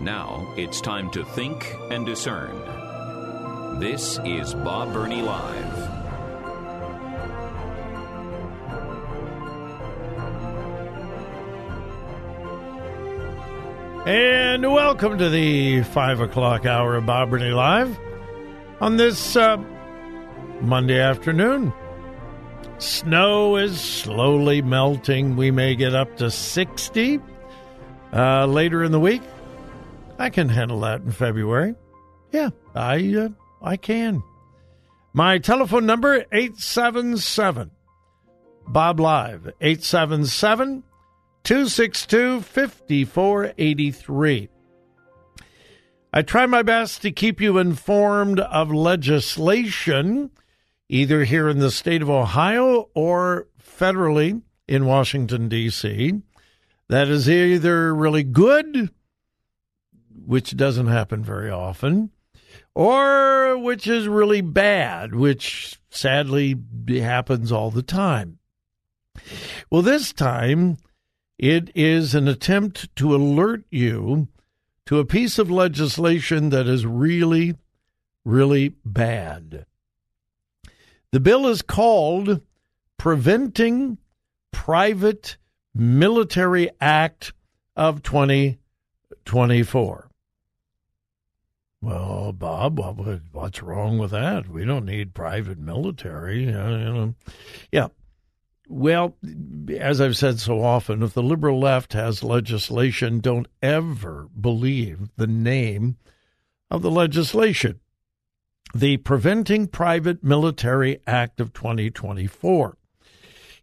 Now it's time to think and discern. This is Bob Burney Live. And welcome to the 5 o'clock hour of Bob Burney Live on this uh, Monday afternoon. Snow is slowly melting. We may get up to 60 uh, later in the week. I can handle that in February. Yeah, I uh, I can. My telephone number 877 Bob Live 877 262 5483. I try my best to keep you informed of legislation, either here in the state of Ohio or federally in Washington, D.C., that is either really good, which doesn't happen very often, or which is really bad, which sadly happens all the time. Well, this time, it is an attempt to alert you to a piece of legislation that is really, really bad. The bill is called Preventing Private Military Act of 2024. Well, Bob, what's wrong with that? We don't need private military. You know. Yeah, well, as I've said so often, if the liberal left has legislation, don't ever believe the name of the legislation. The Preventing Private Military Act of 2024.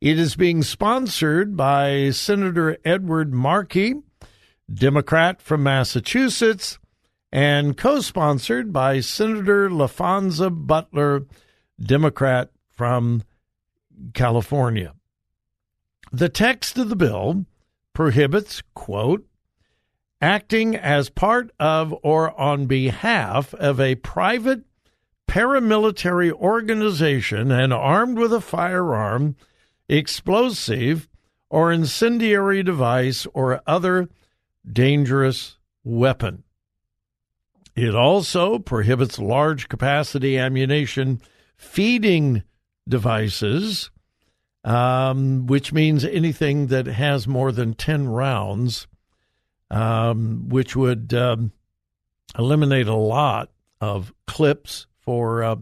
It is being sponsored by Senator Edward Markey, Democrat from Massachusetts, and co sponsored by Senator Laphonza Butler, Democrat from California. The text of the bill prohibits, quote, acting as part of or on behalf of a private paramilitary organization and armed with a firearm, explosive, or incendiary device or other dangerous weapon. It also prohibits large capacity ammunition feeding devices, um, which means anything that has more than 10 rounds, um, which would um, eliminate a lot of clips for uh,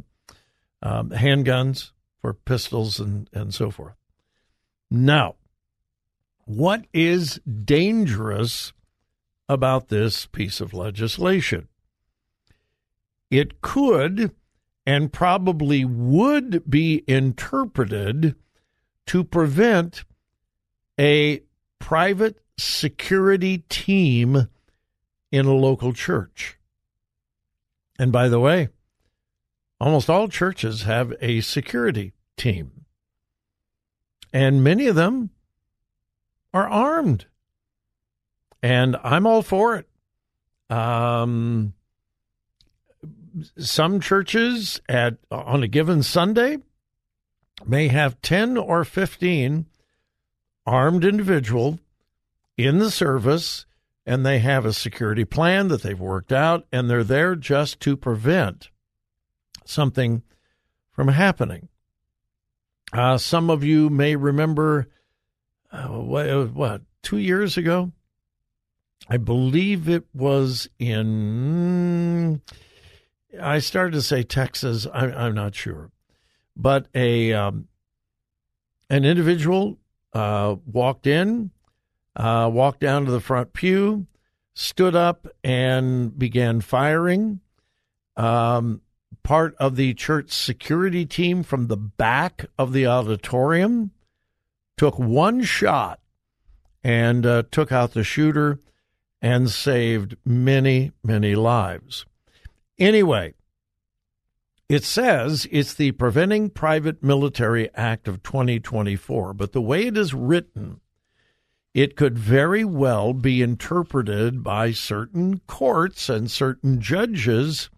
um, handguns, for pistols, and, and so forth. Now, what is dangerous about this piece of legislation? It could and probably would be interpreted to prevent a private security team in a local church. And by the way, almost all churches have a security team, and many of them are armed. And I'm all for it. Um, some churches at on a given Sunday may have 10 or 15 armed individual in the service and they have a security plan that they've worked out and they're there just to prevent something from happening. Uh, some of you may remember uh, what, what, two years ago? I believe it was in I started to say Texas. I, I'm not sure, but a um, an individual uh, walked in, uh, walked down to the front pew, stood up, and began firing. Um, part of the church security team from the back of the auditorium took one shot and uh, took out the shooter and saved many, many lives. Anyway, it says it's the Preventing Private Military Act of 2024, but the way it is written, it could very well be interpreted by certain courts and certain judges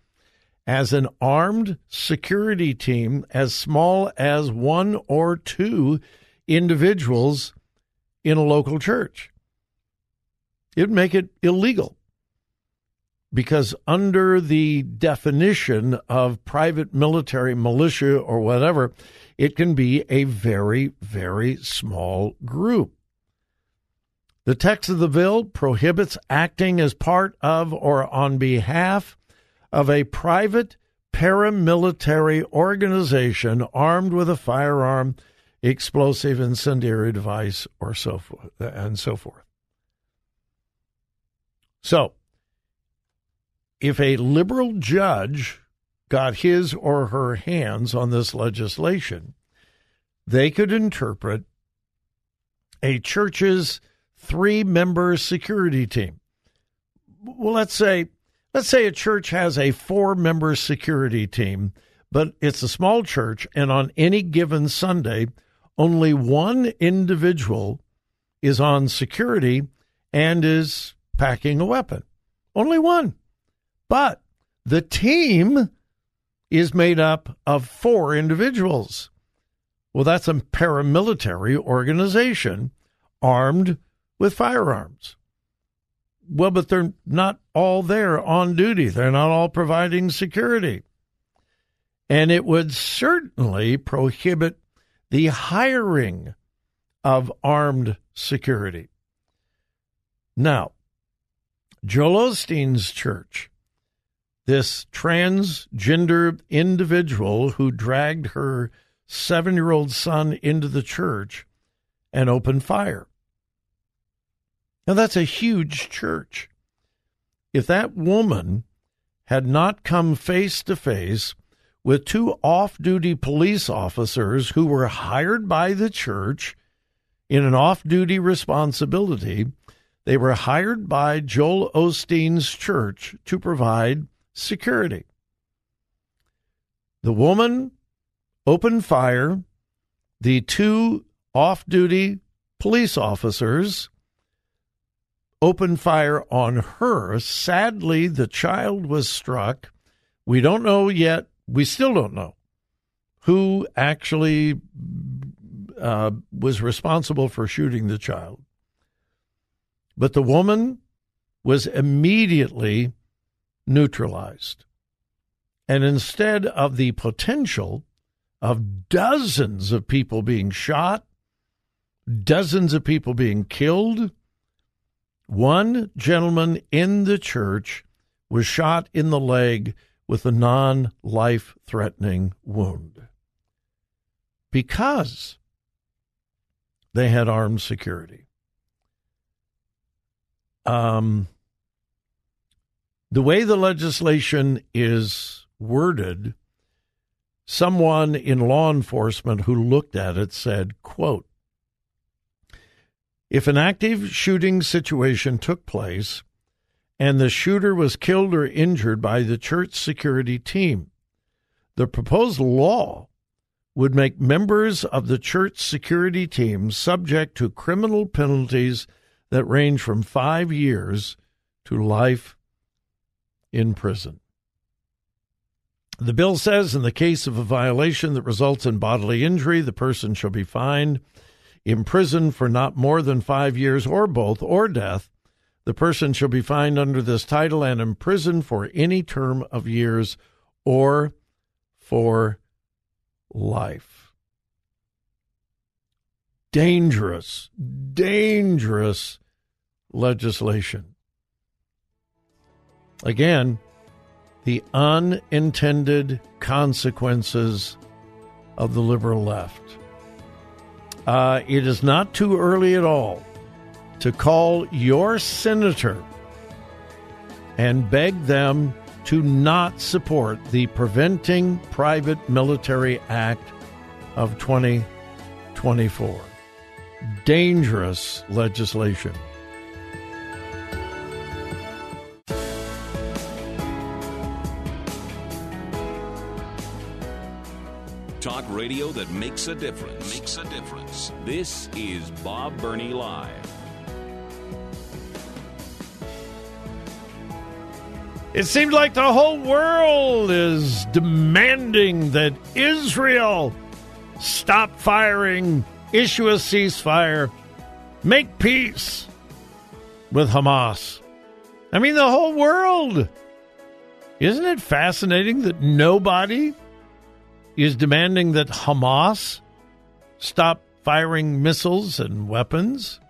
as an armed security team as small as one or two individuals in a local church. It would make it illegal because, under the definition of private military militia or whatever, it can be a very, very small group. The text of the bill prohibits acting as part of or on behalf of a private paramilitary organization armed with a firearm, explosive, incendiary device, or so forth, and so forth. So, if a liberal judge got his or her hands on this legislation, they could interpret a church's three member security team. Well, let's say let's say a church has a four member security team, but it's a small church and on any given Sunday only one individual is on security and is packing a weapon. Only one. But the team is made up of four individuals. Well, that's a paramilitary organization armed with firearms. Well, but they're not all there on duty. They're not all providing security. And it would certainly prohibit the hiring of armed security. Now, Joel Osteen's church, this transgender individual who dragged her seven year old son into the church and opened fire. Now, that's a huge church. If that woman had not come face to face with two off duty police officers who were hired by the church in an off duty responsibility, they were hired by Joel Osteen's church to provide security. The woman opened fire. The two off duty police officers opened fire on her. Sadly, the child was struck. We don't know yet, we still don't know who actually uh, was responsible for shooting the child. But the woman was immediately neutralized. And instead of the potential of dozens of people being shot, dozens of people being killed, one gentleman in the church was shot in the leg with a non life threatening wound because they had armed security. Um, the way the legislation is worded, someone in law enforcement who looked at it said, quote, if an active shooting situation took place and the shooter was killed or injured by the church security team, the proposed law would make members of the church security team subject to criminal penalties that range from five years to life in prison. The bill says in the case of a violation that results in bodily injury, the person shall be fined, imprisoned for not more than five years or both, or death. The person shall be fined under this title and imprisoned for any term of years or for life. Dangerous, dangerous legislation. Again, the unintended consequences of the liberal left. Uh, it is not too early at all to call your senator and beg them to not support the Preventing Private Military Act of 2024. Dangerous legislation. Radio that makes a difference. Makes a difference. This is Bob Burney Live. It seems like the whole world is demanding that Israel stop firing, issue a ceasefire, make peace with Hamas. I mean, the whole world. Isn't it fascinating that nobody is demanding that Hamas stop firing missiles and weapons?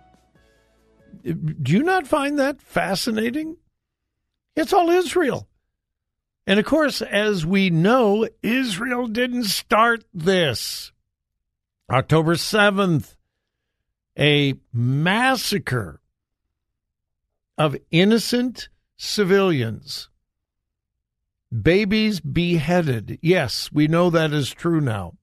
Do you not find that fascinating? It's all Israel. And of course, as we know, Israel didn't start this. October 7th, a massacre of innocent civilians, babies beheaded. Yes, we know that is true now.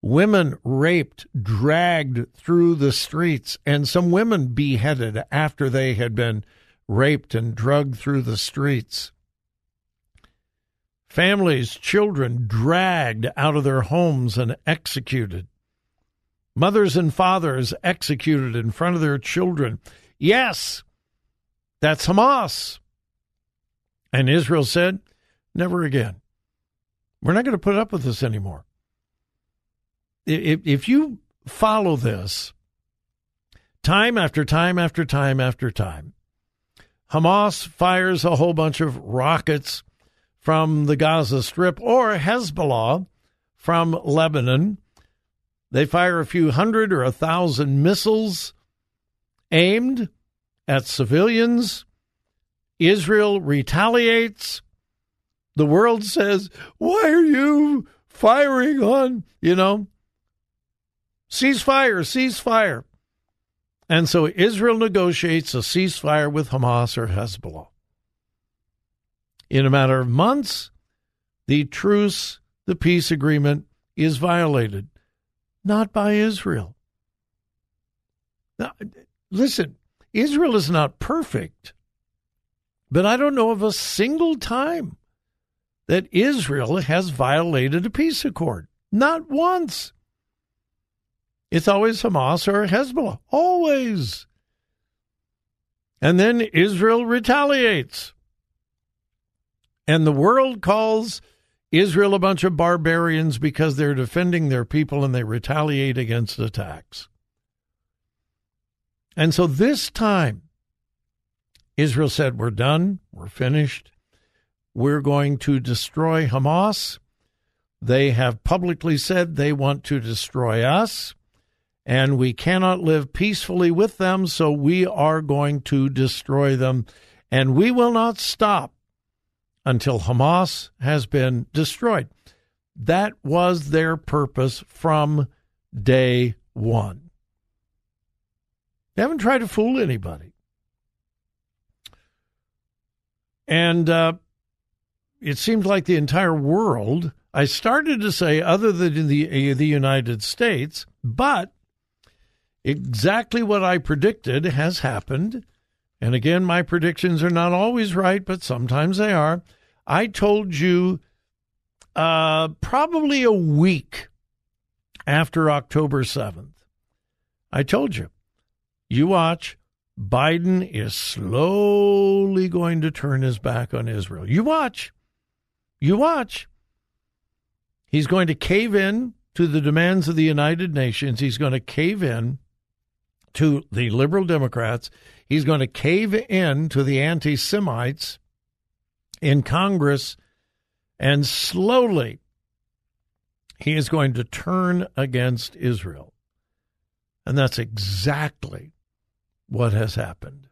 Women raped, dragged through the streets, and some women beheaded after they had been raped and drugged through the streets. Families, children dragged out of their homes and executed. Mothers and fathers executed in front of their children. Yes, that's Hamas. And Israel said, never again. We're not going to put up with this anymore. If, if you follow this time after time after time after time, Hamas fires a whole bunch of rockets from the Gaza Strip or Hezbollah from Lebanon. They fire a few hundred or a thousand missiles aimed at civilians. Israel retaliates. The world says, Why are you firing on, you know? Ceasefire, ceasefire. And so Israel negotiates a ceasefire with Hamas or Hezbollah. In a matter of months, the truce, the peace agreement is violated, not by Israel. Now, listen, Israel is not perfect, but I don't know of a single time that Israel has violated a peace accord. Not once. It's always Hamas or Hezbollah. Always. And then Israel retaliates. And the world calls Israel a bunch of barbarians because they're defending their people and they retaliate against attacks. And so this time, Israel said, We're done. We're finished. We're going to destroy Hamas. They have publicly said they want to destroy us and we cannot live peacefully with them, so we are going to destroy them. And we will not stop until Hamas has been destroyed. That was their purpose from day one. They haven't tried to fool anybody. And uh, it seemed like the entire world, I started to say, other than the, uh, the United States, but exactly what I predicted has happened. And again, my predictions are not always right, but sometimes they are. I told you uh, probably a week after October 7th. I told you, you watch, Biden is slowly going to turn his back on Israel. You watch. You watch. He's going to cave in to the demands of the United Nations. He's going to cave in to the liberal Democrats. He's going to cave in to the anti Semites in Congress, and slowly he is going to turn against Israel. And that's exactly what has happened.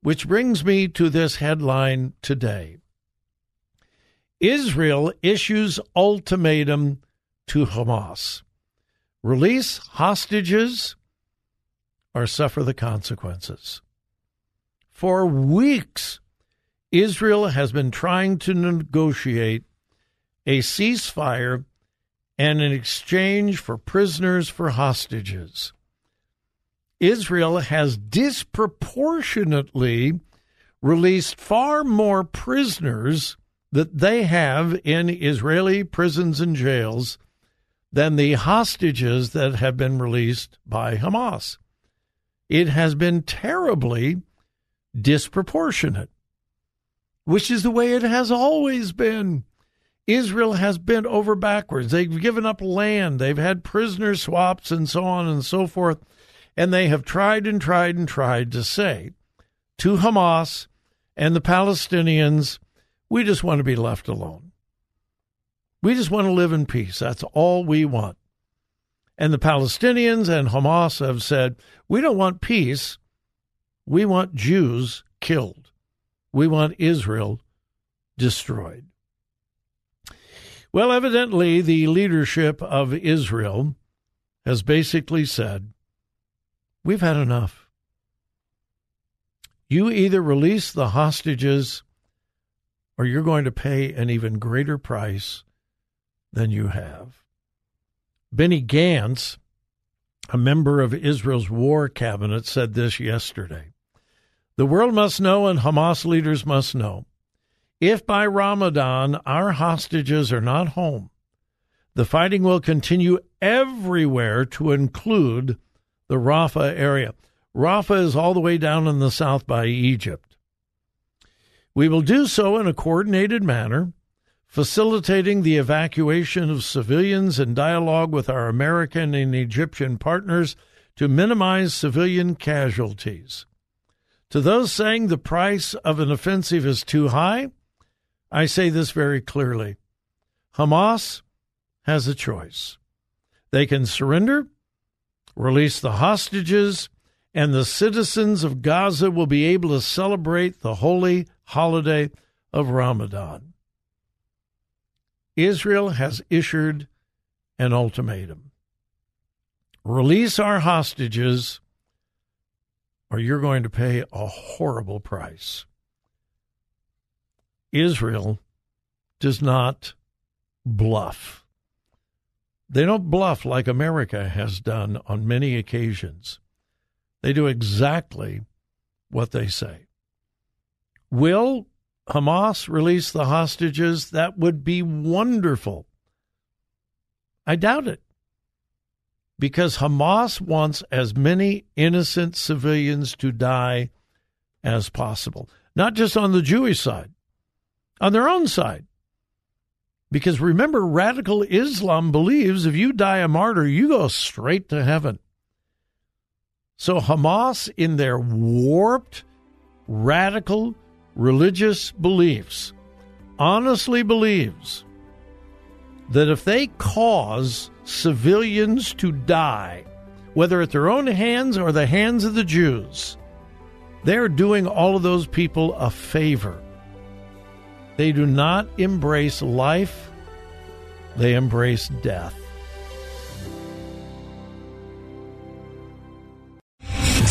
Which brings me to this headline today Israel issues ultimatum to Hamas release hostages or suffer the consequences. For weeks, Israel has been trying to negotiate a ceasefire and an exchange for prisoners for hostages. Israel has disproportionately released far more prisoners that they have in Israeli prisons and jails than the hostages that have been released by Hamas. It has been terribly disproportionate, which is the way it has always been. Israel has bent over backwards. They've given up land. They've had prisoner swaps and so on and so forth. And they have tried and tried and tried to say to Hamas and the Palestinians, we just want to be left alone. We just want to live in peace. That's all we want. And the Palestinians and Hamas have said, we don't want peace. We want Jews killed. We want Israel destroyed. Well, evidently, the leadership of Israel has basically said, We've had enough. You either release the hostages or you're going to pay an even greater price than you have. Benny Gantz, a member of Israel's war cabinet, said this yesterday. The world must know and Hamas leaders must know if by Ramadan our hostages are not home, the fighting will continue everywhere to include the Rafah area. Rafah is all the way down in the south by Egypt. We will do so in a coordinated manner, facilitating the evacuation of civilians in dialogue with our American and Egyptian partners to minimize civilian casualties. To those saying the price of an offensive is too high, I say this very clearly Hamas has a choice. They can surrender, release the hostages, and the citizens of Gaza will be able to celebrate the holy holiday of Ramadan. Israel has issued an ultimatum release our hostages, or you're going to pay a horrible price. Israel does not bluff. They don't bluff like America has done on many occasions. They do exactly what they say. Will Hamas release the hostages? That would be wonderful. I doubt it. Because Hamas wants as many innocent civilians to die as possible, not just on the Jewish side on their own side. Because remember, radical Islam believes if you die a martyr, you go straight to heaven. So Hamas, in their warped, radical religious beliefs, honestly believes that if they cause civilians to die, whether at their own hands or the hands of the Jews, they're doing all of those people a favor. They do not embrace life, they embrace death.